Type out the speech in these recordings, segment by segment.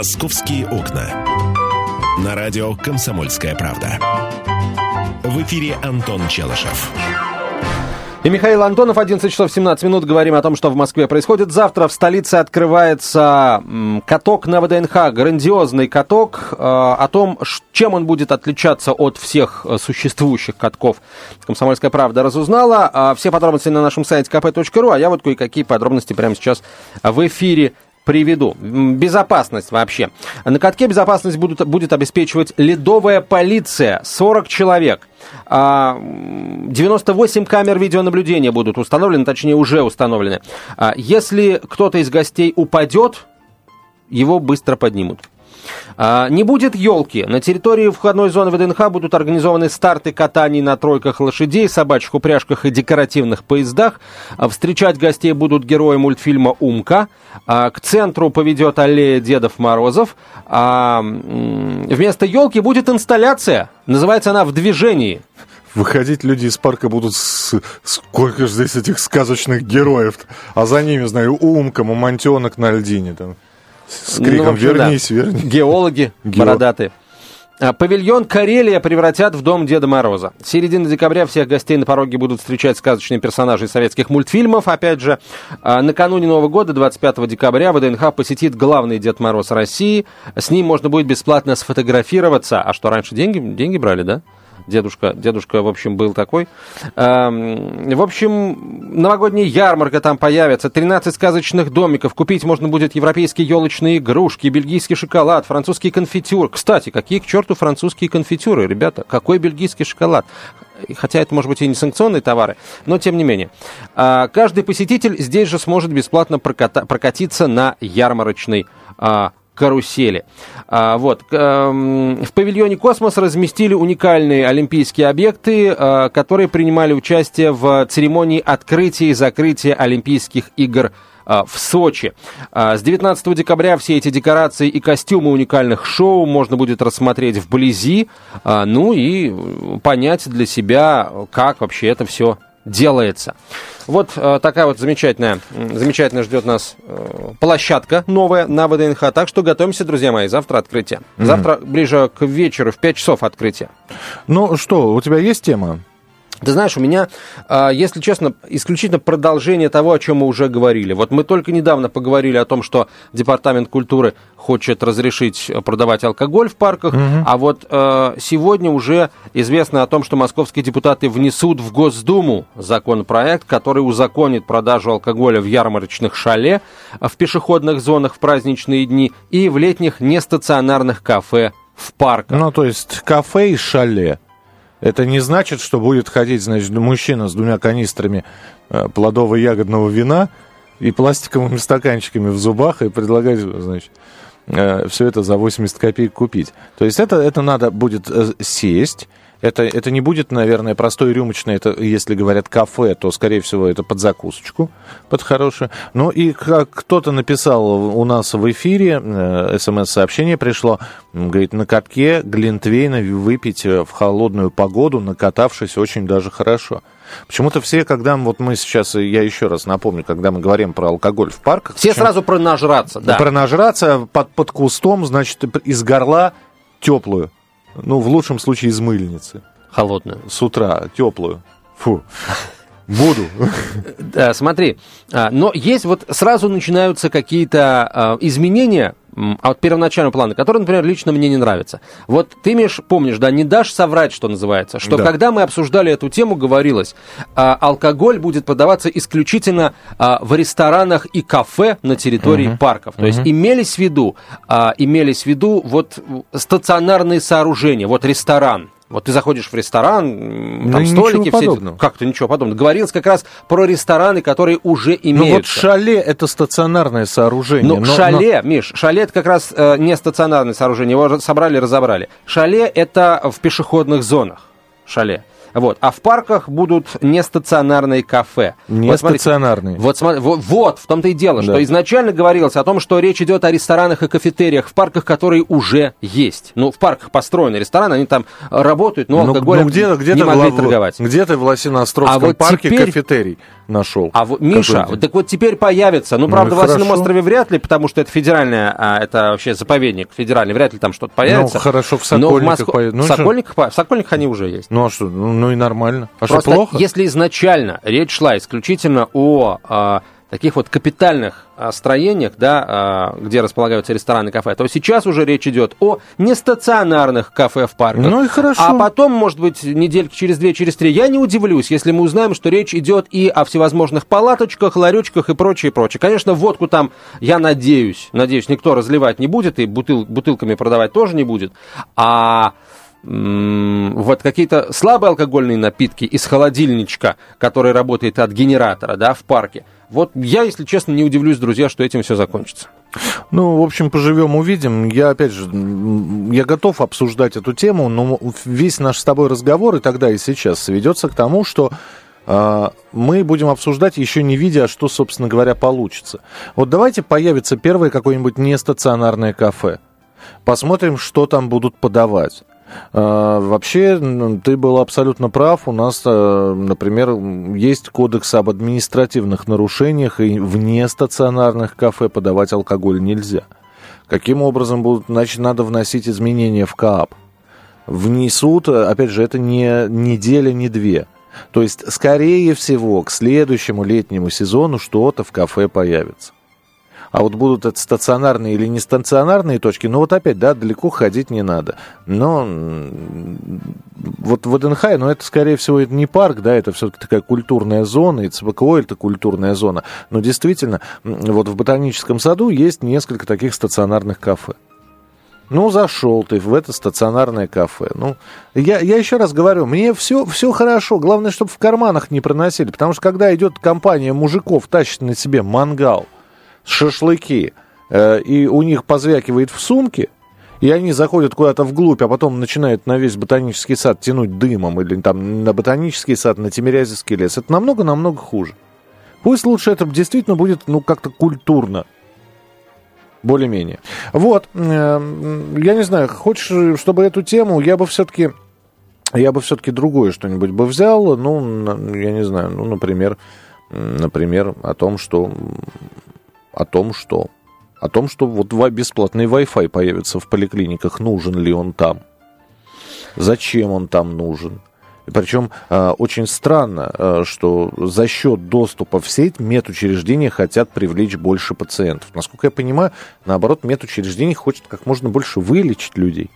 «Московские окна». На радио «Комсомольская правда». В эфире Антон Челышев. И Михаил Антонов, 11 часов 17 минут. Говорим о том, что в Москве происходит. Завтра в столице открывается каток на ВДНХ. Грандиозный каток. Э, о том, чем он будет отличаться от всех э, существующих катков. Комсомольская правда разузнала. А все подробности на нашем сайте kp.ru. А я вот кое-какие подробности прямо сейчас в эфире приведу. Безопасность вообще. На катке безопасность будут, будет обеспечивать ледовая полиция. 40 человек. 98 а, камер видеонаблюдения будут установлены, точнее уже установлены. А, если кто-то из гостей упадет, его быстро поднимут. А, не будет елки. На территории входной зоны ВДНХ будут организованы старты катаний на тройках лошадей, собачьих упряжках и декоративных поездах. А, встречать гостей будут герои мультфильма «Умка». А, к центру поведет аллея Дедов Морозов. Вместо елки будет инсталляция. Называется она «В движении». Выходить люди из парка будут с... Сколько же здесь этих сказочных героев А за ними, знаю, Умка, Мамонтенок на льдине там. С криком ну, общем, «Вернись, да. вернись!» Геологи Гео... бородатые. А, павильон Карелия превратят в дом Деда Мороза. С середины декабря всех гостей на пороге будут встречать сказочные персонажи советских мультфильмов. Опять же, а, накануне Нового года, 25 декабря, ВДНХ посетит главный Дед Мороз России. С ним можно будет бесплатно сфотографироваться. А что, раньше деньги, деньги брали, да? Дедушка, дедушка, в общем, был такой. Эм, в общем, новогодняя ярмарка там появится, 13 сказочных домиков. Купить можно будет европейские елочные игрушки, бельгийский шоколад, французский конфитюр. Кстати, какие к черту французские конфитюры, ребята? Какой бельгийский шоколад? хотя это, может быть, и не санкционные товары, но тем не менее. А, каждый посетитель здесь же сможет бесплатно прокатиться на ярмарочной а, карусели. А, вот. Эм, в павильоне «Космос» разместили уникальные олимпийские объекты, э, которые принимали участие в церемонии открытия и закрытия Олимпийских игр э, в Сочи. А, с 19 декабря все эти декорации и костюмы уникальных шоу можно будет рассмотреть вблизи, а, ну и понять для себя, как вообще это все делается. Вот э, такая вот замечательная, замечательная ждет нас э, площадка новая на ВДНХ. Так что готовимся, друзья мои, завтра открытие. Mm-hmm. Завтра ближе к вечеру, в 5 часов открытие. Ну что, у тебя есть тема? Ты знаешь, у меня, а, если честно, исключительно продолжение того, о чем мы уже говорили. Вот мы только недавно поговорили о том, что Департамент культуры хочет разрешить продавать алкоголь в парках, угу. а вот э, сегодня уже известно о том, что московские депутаты внесут в Госдуму законопроект, который узаконит продажу алкоголя в ярмарочных шале, в пешеходных зонах в праздничные дни и в летних нестационарных кафе в парках. Ну, то есть кафе и шале. Это не значит, что будет ходить, значит, мужчина с двумя канистрами э, плодово-ягодного вина и пластиковыми стаканчиками в зубах и предлагать, значит, э, все это за 80 копеек купить. То есть это, это надо будет э, сесть, это, это не будет, наверное, простой рюмочный, это, если говорят кафе, то, скорее всего, это под закусочку, под хорошую. Ну и как кто-то написал у нас в эфире, э, смс-сообщение пришло, говорит, на катке Глинтвейна выпить э, в холодную погоду, накатавшись очень даже хорошо. Почему-то все, когда вот мы сейчас, я еще раз напомню, когда мы говорим про алкоголь в парках... Все сразу про нажраться, да. Про нажраться под, под кустом, значит, из горла теплую. Ну, в лучшем случае из мыльницы. Холодную. С утра, теплую. Фу. Буду. Да, смотри, а, но есть вот сразу начинаются какие-то изменения от первоначального плана, который, например, лично мне не нравится. Вот ты, Миш, помнишь, да, не дашь соврать, что называется, что да. когда мы обсуждали эту тему, говорилось, а, алкоголь будет подаваться исключительно а, в ресторанах и кафе на территории угу. парков. То угу. есть имелись в виду, а, имелись в виду вот стационарные сооружения, вот ресторан, вот ты заходишь в ресторан, там ну, столики все... Как-то ничего подобного. Говорилось как раз про рестораны, которые уже имеются. Ну вот шале это стационарное сооружение. Ну, но, шале, но... Миш, шале это как раз э, не стационарное сооружение. Его собрали, разобрали. Шале это в пешеходных зонах. Шале. Вот. А в парках будут нестационарные кафе. Нестационарные. Вот, вот, вот, в том-то и дело, да. что изначально говорилось о том, что речь идет о ресторанах и кафетериях в парках, которые уже есть. Ну, в парках построены рестораны, они там работают, но ну, алкоголем ну, где, где не могли в, торговать. Где-то в Лосиноостровском а вот парке теперь... кафетерий нашел. А вот, Миша, вот, так вот теперь появится, ну, правда, ну, в Лосином острове вряд ли, потому что это федеральная, а, это вообще заповедник федеральный, вряд ли там что-то появится. Ну, хорошо, в Сокольниках но в Моск... появится. Ну, в, Сокольниках, в Сокольниках они уже есть. Ну, а что, ну, ну и нормально. А Просто что, плохо? если изначально речь шла исключительно о... А, таких вот капитальных а, строениях, да, а, где располагаются рестораны кафе, то сейчас уже речь идет о нестационарных кафе в парках. Ну и хорошо. А потом, может быть, недельки через две, через три, я не удивлюсь, если мы узнаем, что речь идет и о всевозможных палаточках, ларечках и прочее, прочее. Конечно, водку там, я надеюсь, надеюсь, никто разливать не будет и бутыл, бутылками продавать тоже не будет. А вот какие-то слабые алкогольные напитки из холодильничка, который работает от генератора, да, в парке. Вот я, если честно, не удивлюсь, друзья, что этим все закончится. Ну, в общем, поживем, увидим. Я, опять же, я готов обсуждать эту тему, но весь наш с тобой разговор и тогда, и сейчас сведется к тому, что э, мы будем обсуждать, еще не видя, что, собственно говоря, получится. Вот давайте появится первое какое-нибудь нестационарное кафе. Посмотрим, что там будут подавать. А, вообще, ты был абсолютно прав. У нас, э, например, есть кодекс об административных нарушениях, и вне стационарных кафе подавать алкоголь нельзя. Каким образом будут, значит, надо вносить изменения в КАП? Внесут, опять же, это не неделя, не две. То есть, скорее всего, к следующему летнему сезону что-то в кафе появится. А вот будут это стационарные или не стационарные точки, ну вот опять, да, далеко ходить не надо. Но вот в ВДНХ, ну это, скорее всего, это не парк, да, это все-таки такая культурная зона, и ЦБКО это культурная зона. Но действительно, вот в Ботаническом саду есть несколько таких стационарных кафе. Ну, зашел ты в это стационарное кафе. Ну, я, я еще раз говорю, мне все, все хорошо. Главное, чтобы в карманах не проносили. Потому что когда идет компания мужиков, тащит на себе мангал – шашлыки, э, и у них позвякивает в сумке, и они заходят куда-то вглубь, а потом начинают на весь ботанический сад тянуть дымом, или там на ботанический сад, на Тимирязевский лес, это намного-намного хуже. Пусть лучше это действительно будет, ну, как-то культурно. Более-менее. Вот, э, я не знаю, хочешь, чтобы эту тему, я бы все-таки, я бы все-таки другое что-нибудь бы взял, ну, я не знаю, ну, например, например, о том, что о том, что о том, что вот бесплатный Wi-Fi появится в поликлиниках, нужен ли он там, зачем он там нужен. Причем э, очень странно, э, что за счет доступа в сеть медучреждения хотят привлечь больше пациентов. Насколько я понимаю, наоборот, медучреждение хочет как можно больше вылечить людей.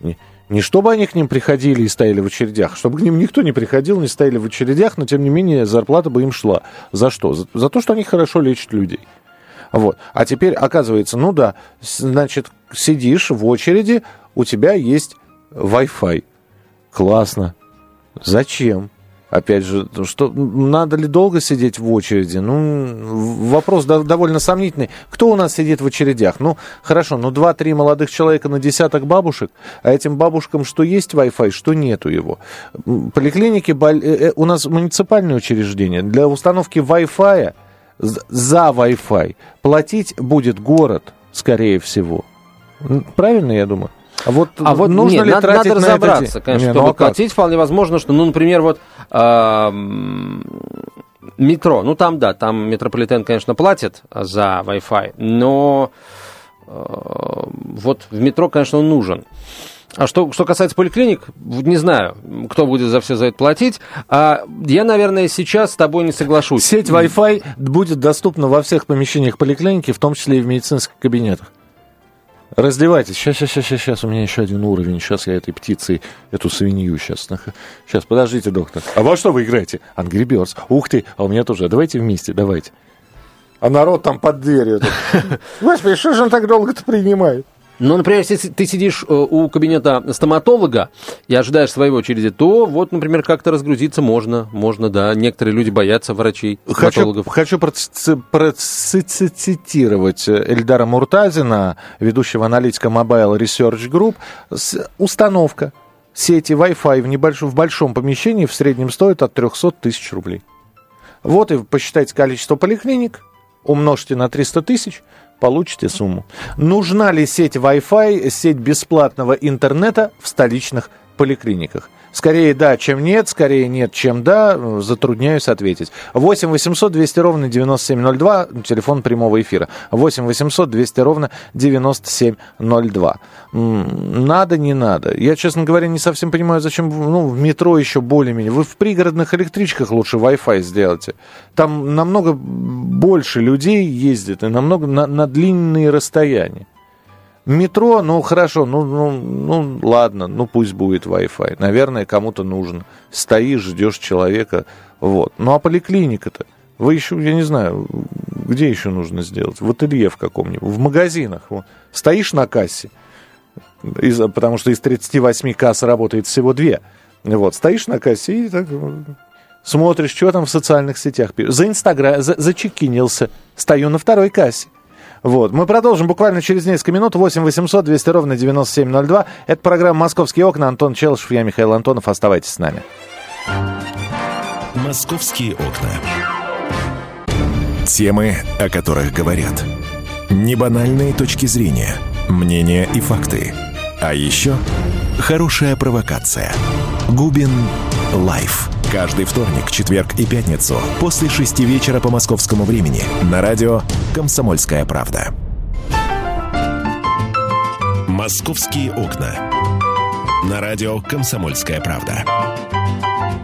Не, не чтобы они к ним приходили и стояли в очередях, чтобы к ним никто не приходил, не стояли в очередях, но тем не менее зарплата бы им шла. За что? За, за то, что они хорошо лечат людей. Вот. А теперь оказывается, ну да, значит, сидишь в очереди, у тебя есть Wi-Fi. Классно. Зачем? Опять же, что надо ли долго сидеть в очереди? Ну, вопрос довольно сомнительный. Кто у нас сидит в очередях? Ну, хорошо, ну, два-три молодых человека на десяток бабушек, а этим бабушкам что есть Wi-Fi, что нету его. Поликлиники, э, э, у нас муниципальные учреждения. Для установки Wi-Fi за Wi-Fi платить будет город, скорее всего. Правильно, я думаю? А вот, а вот нужно нет, ли надо, тратить надо разобраться, на это... конечно, не, чтобы ну, а платить. Вполне возможно, что, ну, например, вот э, метро, ну там да, там метрополитен, конечно, платит за Wi-Fi, но э, вот в метро, конечно, он нужен. А что, что касается поликлиник, не знаю, кто будет за все за это платить. А я, наверное, сейчас с тобой не соглашусь. Сеть Wi-Fi будет доступна во всех помещениях поликлиники, в том числе и в медицинских кабинетах. Раздевайтесь. Сейчас, сейчас, сейчас, сейчас. У меня еще один уровень. Сейчас я этой птицей, эту свинью сейчас. Сейчас, подождите, доктор. А во что вы играете? Angry Birds. Ух ты, а у меня тоже. Давайте вместе, давайте. А народ там под дверью. Господи, что же он так долго-то принимает? Ну, например, если ты сидишь э, у кабинета стоматолога и ожидаешь своей очереди, то вот, например, как-то разгрузиться можно. Можно, да. Некоторые люди боятся врачей, стоматологов. Хочу, хочу процитировать Эльдара Муртазина, ведущего аналитика Mobile Research Group. Установка сети Wi-Fi в, небольшом, в большом помещении в среднем стоят от 300 тысяч рублей. Вот и посчитайте количество поликлиник, умножьте на 300 тысяч, получите сумму. Нужна ли сеть Wi-Fi, сеть бесплатного интернета в столичных поликлиниках? Скорее да, чем нет, скорее нет, чем да, затрудняюсь ответить. 8 800 200 ровно 9702, телефон прямого эфира. 8 800 200 ровно 9702. Надо, не надо. Я, честно говоря, не совсем понимаю, зачем ну, в метро еще более-менее. Вы в пригородных электричках лучше Wi-Fi сделайте. Там намного больше людей ездит и намного на, на длинные расстояния. Метро, ну хорошо, ну, ну, ну ладно, ну пусть будет Wi-Fi. Наверное, кому-то нужен. Стоишь, ждешь человека. Вот. Ну а поликлиника-то? Вы еще, я не знаю, где еще нужно сделать? В ателье в каком-нибудь, в магазинах. Вот. Стоишь на кассе, из, потому что из 38 касс работает всего две. Вот, стоишь на кассе и так смотришь, что там в социальных сетях. За Инстаграм, за, зачекинился. Стою на второй кассе. Вот. Мы продолжим буквально через несколько минут. 8 800 200 ровно 9702. Это программа «Московские окна». Антон Челышев, я Михаил Антонов. Оставайтесь с нами. «Московские окна». Темы, о которых говорят. Небанальные точки зрения, мнения и факты. А еще хорошая провокация. Губин Live. Каждый вторник, четверг и пятницу после шести вечера по московскому времени на радио «Комсомольская правда». «Московские окна». На радио «Комсомольская правда».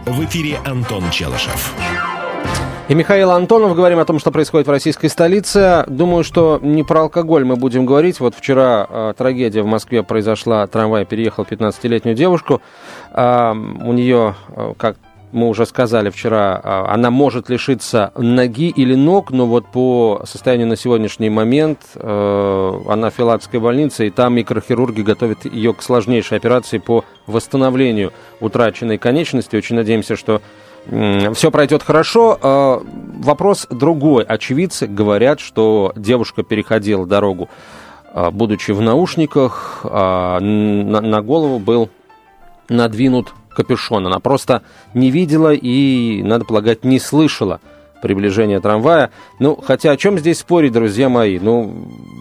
В эфире Антон Челышев. И Михаил Антонов. Говорим о том, что происходит в российской столице. Думаю, что не про алкоголь мы будем говорить. Вот вчера э, трагедия в Москве произошла. Трамвай переехал 15-летнюю девушку. Э, у нее, э, как мы уже сказали вчера, а, она может лишиться ноги или ног, но вот по состоянию на сегодняшний момент э, она в Филатской больнице, и там микрохирурги готовят ее к сложнейшей операции по восстановлению утраченной конечности. Очень надеемся, что все пройдет хорошо. Э, вопрос другой. Очевидцы говорят, что девушка переходила дорогу, э, будучи в наушниках, а на голову был надвинут капюшон. Она просто не видела и, надо полагать, не слышала приближения трамвая. Ну, хотя о чем здесь спорить, друзья мои? Ну,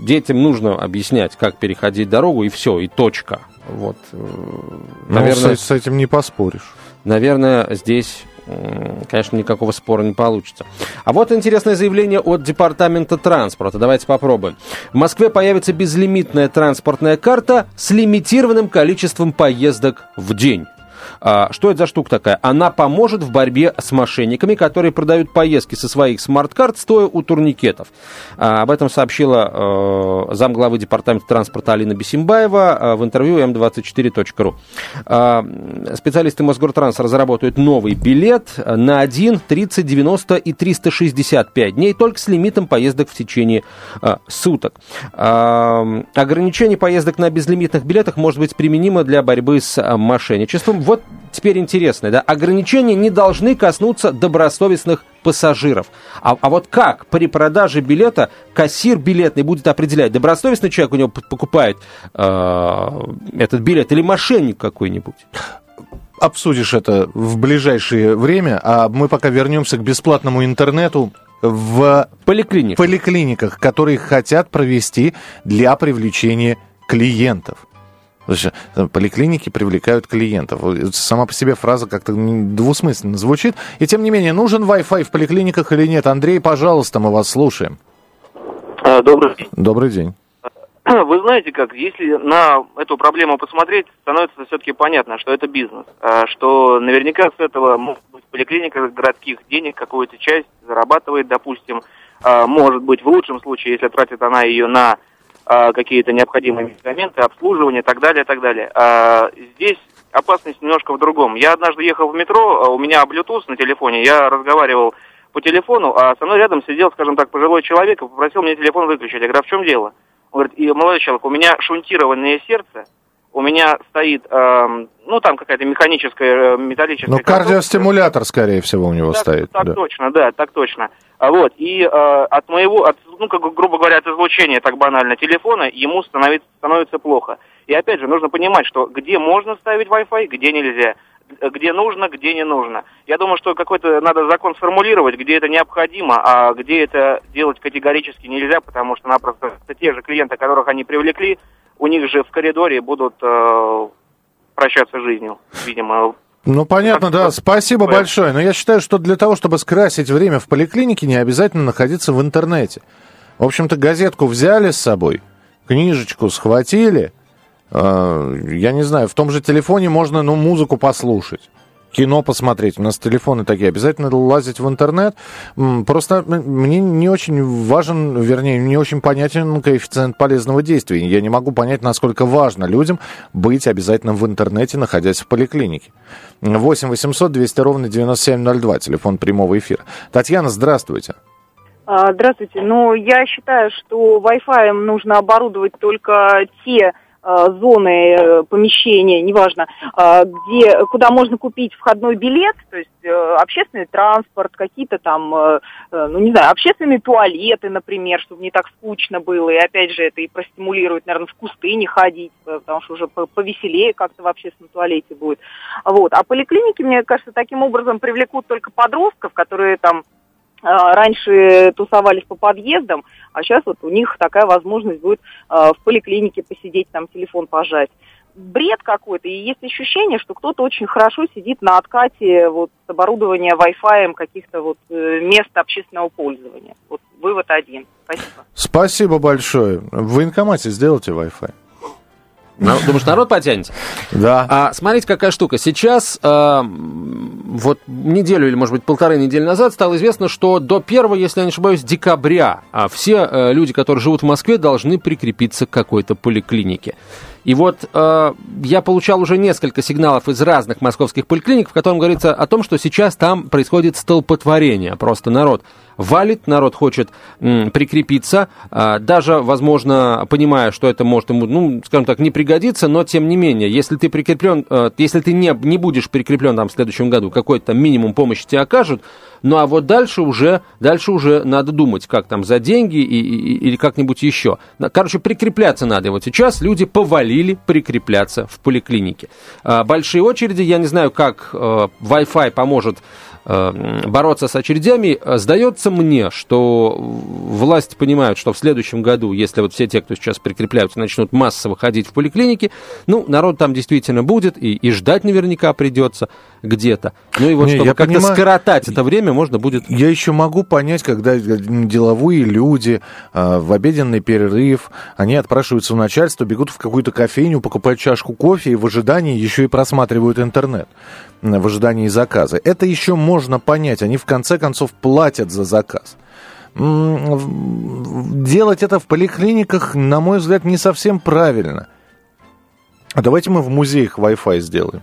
детям нужно объяснять, как переходить дорогу, и все, и точка. Вот. Э, ну, наверное, с, с этим не поспоришь. Наверное, здесь конечно, никакого спора не получится. А вот интересное заявление от Департамента транспорта. Давайте попробуем. В Москве появится безлимитная транспортная карта с лимитированным количеством поездок в день. А, что это за штука такая? Она поможет в борьбе с мошенниками, которые продают поездки со своих смарт-карт, стоя у турникетов. А, об этом сообщила э, замглавы Департамента транспорта Алина Бесимбаева э, в интервью m24.ru. А, специалисты Мосгортранс разработают новый билет на 1, 30, 90 и 365 дней, только с лимитом поездок в течение э, суток. Ограничение поездок на безлимитных билетах может быть применимо для борьбы с мошенничеством. Вот теперь интересно, да, ограничения не должны коснуться добросовестных пассажиров. А, а вот как при продаже билета кассир билетный будет определять, добросовестный человек у него покупает э, этот билет или мошенник какой-нибудь? Обсудишь это в ближайшее время, а мы пока вернемся к бесплатному интернету в поликлиниках, поликлиниках которые хотят провести для привлечения клиентов. Слушай, поликлиники привлекают клиентов. Сама по себе фраза как-то двусмысленно звучит. И тем не менее, нужен Wi-Fi в поликлиниках или нет? Андрей, пожалуйста, мы вас слушаем. А, добрый день. Добрый день. Вы знаете как, если на эту проблему посмотреть, становится все-таки понятно, что это бизнес. А, что наверняка с этого может быть поликлиника городских денег какую-то часть зарабатывает, допустим. А, может быть, в лучшем случае, если тратит она ее на какие-то необходимые медикаменты, обслуживание и так далее, и так далее. А, здесь опасность немножко в другом. Я однажды ехал в метро, а у меня Bluetooth на телефоне, я разговаривал по телефону, а со мной рядом сидел, скажем так, пожилой человек и попросил мне телефон выключить. Я говорю, а в чем дело? Он говорит, и, молодой человек, у меня шунтированное сердце, у меня стоит, э, ну, там какая-то механическая, э, металлическая... Ну, кардиостимулятор, скорее всего, у него так, стоит. Так да. точно, да, так точно. А вот, и э, от моего, от, ну, как, грубо говоря, от излучения, так банально, телефона, ему становится, становится плохо. И опять же, нужно понимать, что где можно ставить Wi-Fi, где нельзя где нужно, где не нужно. Я думаю, что какой-то надо закон сформулировать, где это необходимо, а где это делать категорически нельзя, потому что напросто те же клиенты, которых они привлекли, у них же в коридоре будут э, прощаться жизнью, видимо. Ну, понятно, да. Спасибо большое. Но я считаю, что для того, чтобы скрасить время в поликлинике, не обязательно находиться в интернете. В общем-то, газетку взяли с собой, книжечку схватили. Э, я не знаю, в том же телефоне можно, ну, музыку послушать кино посмотреть. У нас телефоны такие. Обязательно лазить в интернет. Просто мне не очень важен, вернее, не очень понятен коэффициент полезного действия. Я не могу понять, насколько важно людям быть обязательно в интернете, находясь в поликлинике. 8 800 200 ровно 9702, телефон прямого эфира. Татьяна, здравствуйте. А, здравствуйте. Ну, я считаю, что Wi-Fi нужно оборудовать только те зоны э, помещения, неважно, э, где, куда можно купить входной билет, то есть общественный транспорт, какие-то там, ну не знаю, общественные туалеты, например, чтобы не так скучно было, и опять же это и простимулирует, наверное, в кусты не ходить, потому что уже повеселее как-то в общественном туалете будет. Вот. А поликлиники, мне кажется, таким образом привлекут только подростков, которые там раньше тусовались по подъездам, а сейчас вот у них такая возможность будет а, в поликлинике посидеть, там телефон пожать. Бред какой-то, и есть ощущение, что кто-то очень хорошо сидит на откате вот, оборудования Wi-Fi каких-то вот э, мест общественного пользования. Вот вывод один. Спасибо. Спасибо большое. В военкомате сделайте Wi-Fi. Думаешь, народ потянется? Да. А смотрите, какая штука. Сейчас, э, вот неделю или, может быть, полторы недели назад стало известно, что до 1, если я не ошибаюсь, декабря а все э, люди, которые живут в Москве, должны прикрепиться к какой-то поликлинике. И вот э, я получал уже несколько сигналов из разных московских поликлиник, в котором говорится о том, что сейчас там происходит столпотворение. Просто народ валит, народ хочет м, прикрепиться, э, даже, возможно, понимая, что это может ему, ну, скажем так, не пригодиться, но тем не менее, если ты прикреплен, э, если ты не, не будешь прикреплен там в следующем году, какой-то минимум помощи тебе окажут, ну а вот дальше уже, дальше уже надо думать, как там за деньги и, и, или как-нибудь еще. Короче, прикрепляться надо. И вот сейчас люди повалили прикрепляться в поликлинике. А, большие очереди, я не знаю, как э, Wi-Fi поможет бороться с очередями. Сдается мне, что власти понимают, что в следующем году, если вот все те, кто сейчас прикрепляются, начнут массово ходить в поликлиники, ну, народ там действительно будет, и, и ждать наверняка придется где-то. Ну и вот, Не, чтобы как-то понимаю, скоротать это время, можно будет... Я еще могу понять, когда деловые люди э, в обеденный перерыв, они отпрашиваются у начальства, бегут в какую-то кофейню, покупают чашку кофе и в ожидании еще и просматривают интернет в ожидании заказа. Это еще можно понять. Они в конце концов платят за заказ. Делать это в поликлиниках, на мой взгляд, не совсем правильно. А давайте мы в музеях Wi-Fi сделаем.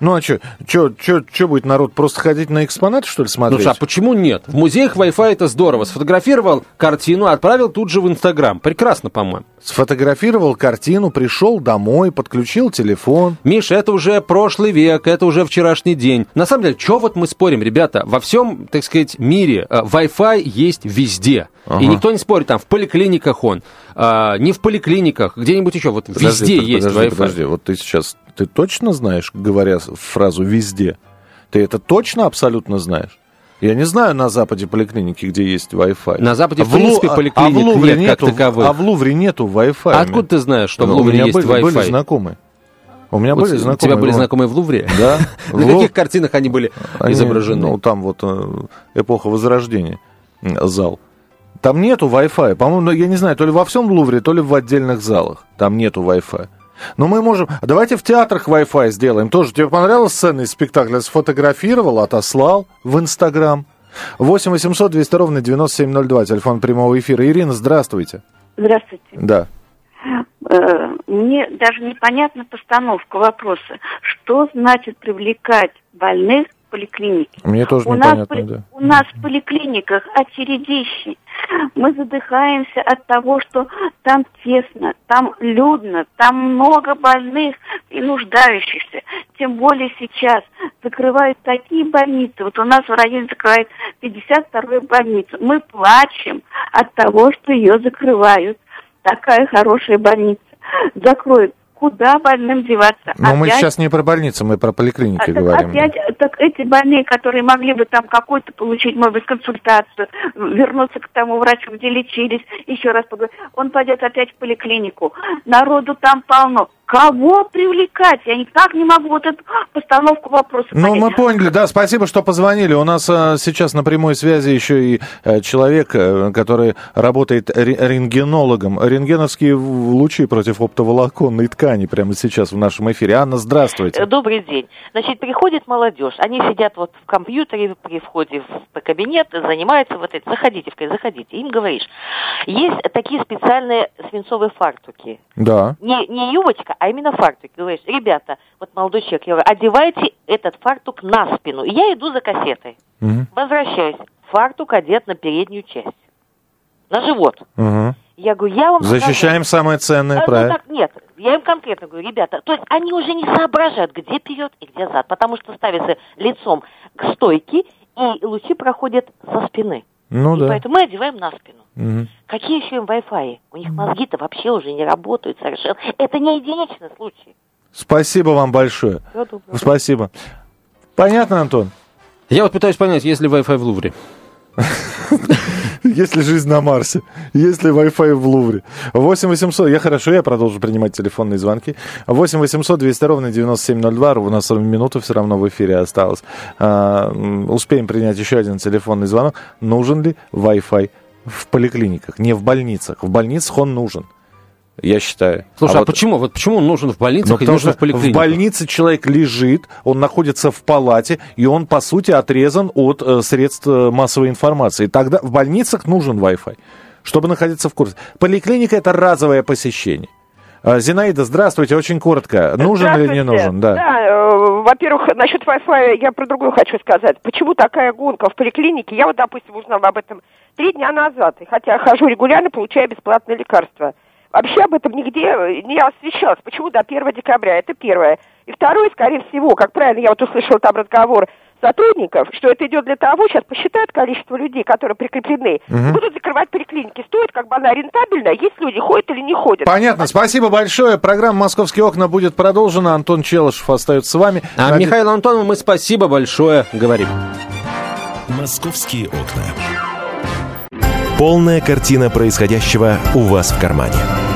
Ну а что, что будет народ просто ходить на экспонаты, что ли, смотреть? Ну а почему нет? В музеях Wi-Fi это здорово. Сфотографировал картину, отправил тут же в Инстаграм. Прекрасно, по-моему. Сфотографировал картину, пришел домой, подключил телефон. Миша, это уже прошлый век, это уже вчерашний день. На самом деле, что вот мы спорим, ребята? Во всем, так сказать, мире э, Wi-Fi есть везде. Ага. И никто не спорит, там, в поликлиниках он, а, не в поликлиниках, где-нибудь еще, вот подожди, везде подожди, есть Wi-Fi. Подожди, вот ты сейчас, ты точно знаешь, говоря фразу «везде», ты это точно абсолютно знаешь? Я не знаю на Западе поликлиники, где есть Wi-Fi. На Западе, а в принципе, Лу... поликлиник а в Лувре нет нету, как таковых. А в Лувре нету Wi-Fi. А откуда ты знаешь, что ну, в Лувре есть были, Wi-Fi? были знакомые. У меня были знакомые. У тебя были знакомые в Лувре? Да. На каких картинах они были изображены? Ну, там вот э, эпоха Возрождения, зал. Там нету Wi-Fi. По-моему, ну, я не знаю, то ли во всем Лувре, то ли в отдельных залах. Там нету Wi-Fi. Но мы можем... Давайте в театрах Wi-Fi сделаем. Тоже тебе понравилась сцена из спектакля? Сфотографировал, отослал в Инстаграм. 8 800 200 ровно 9702, телефон прямого эфира. Ирина, здравствуйте. Здравствуйте. Да. Э, мне даже непонятна постановка вопроса. Что значит привлекать больных в поликлиники. Мне тоже У непонятно, нас, да. У нас в поликлиниках очередищи. Мы задыхаемся от того, что там тесно, там людно, там много больных и нуждающихся. Тем более сейчас закрывают такие больницы. Вот у нас в районе закрывают 52-ю больницу. Мы плачем от того, что ее закрывают. Такая хорошая больница. Закроют. Куда больным деваться? Но мы Опять сейчас не про больницы, мы про поликлиники а, говорим. опять, так эти больные, которые могли бы там какую-то получить, может быть, консультацию, вернуться к тому врачу, где лечились, еще раз поговорить, он пойдет опять в поликлинику. Народу там полно. Кого привлекать? Я никак не могу вот эту постановку вопроса Ну, понять. мы поняли, да, спасибо, что позвонили. У нас а, сейчас на прямой связи еще и а, человек, а, который работает ре- рентгенологом. Рентгеновские лучи против оптоволоконной ткани прямо сейчас в нашем эфире. Анна, здравствуйте. Добрый день. Значит, приходит молодежь, они сидят вот в компьютере при входе в кабинет, занимаются вот этим. Заходите, заходите. Им говоришь, есть такие специальные свинцовые фартуки. Да. Не, не юбочка, а именно фартук. Говоришь, ребята, вот молодой человек, я говорю, одевайте этот фартук на спину. И я иду за кассетой. Мгм. Возвращаюсь. Фартук одет на переднюю часть. На живот. Мгм. Я говорю, я вам. Защищаем самое ценное, А, ну правильно? так, нет, я им конкретно говорю, ребята, то есть они уже не соображают, где вперед и где зад, потому что ставятся лицом к стойке, и лучи проходят со спины. Ну и да. поэтому мы одеваем на спину. Мгм. Какие еще им Wi-Fi? У них мозги-то вообще уже не работают совершенно. Это не единичный случай. Спасибо вам большое. Спасибо. Понятно, Антон? Я вот пытаюсь понять, есть ли Wi-Fi в Лувре. Есть ли жизнь на Марсе? Есть ли Wi-Fi в Лувре? 8 800, я хорошо, я продолжу принимать телефонные звонки. 8 800 200 ровно 9702, у нас минута все равно в эфире осталось. А, успеем принять еще один телефонный звонок. Нужен ли Wi-Fi в поликлиниках? Не в больницах. В больницах он нужен, я считаю. Слушай, а, вот- почему? Вот почему он нужен в больницах ну, потому нужен что в поликлиниках? в больнице человек лежит, он находится в палате, и он, по сути, отрезан от э, средств э, массовой информации. Тогда в больницах нужен Wi-Fi, чтобы находиться в курсе. Поликлиника – это разовое посещение. А, Зинаида, здравствуйте, очень коротко. Нужен или не нужен? Да. э, во-первых, насчет Wi-Fi я про другое хочу сказать. Почему такая гонка в поликлинике? Я вот, допустим, узнала об этом три дня назад. И хотя хожу регулярно, получаю бесплатное лекарство. Вообще об этом нигде э, не освещалось. Почему до 1 декабря? Это первое. И второе, скорее всего, как правильно я вот услышала там разговор сотрудников, что это идет для того, сейчас посчитают количество людей, которые прикреплены, и будут закрывать поликлиники. Стоит, как бы она рентабельна, есть люди, ходят или не ходят. Понятно, спасибо большое. Программа «Московские окна» будет продолжена. Антон Челышев остается с вами. А Наде- Михаилу Антонову мы спасибо большое говорим. «Московские окна». Полная картина происходящего у вас в кармане.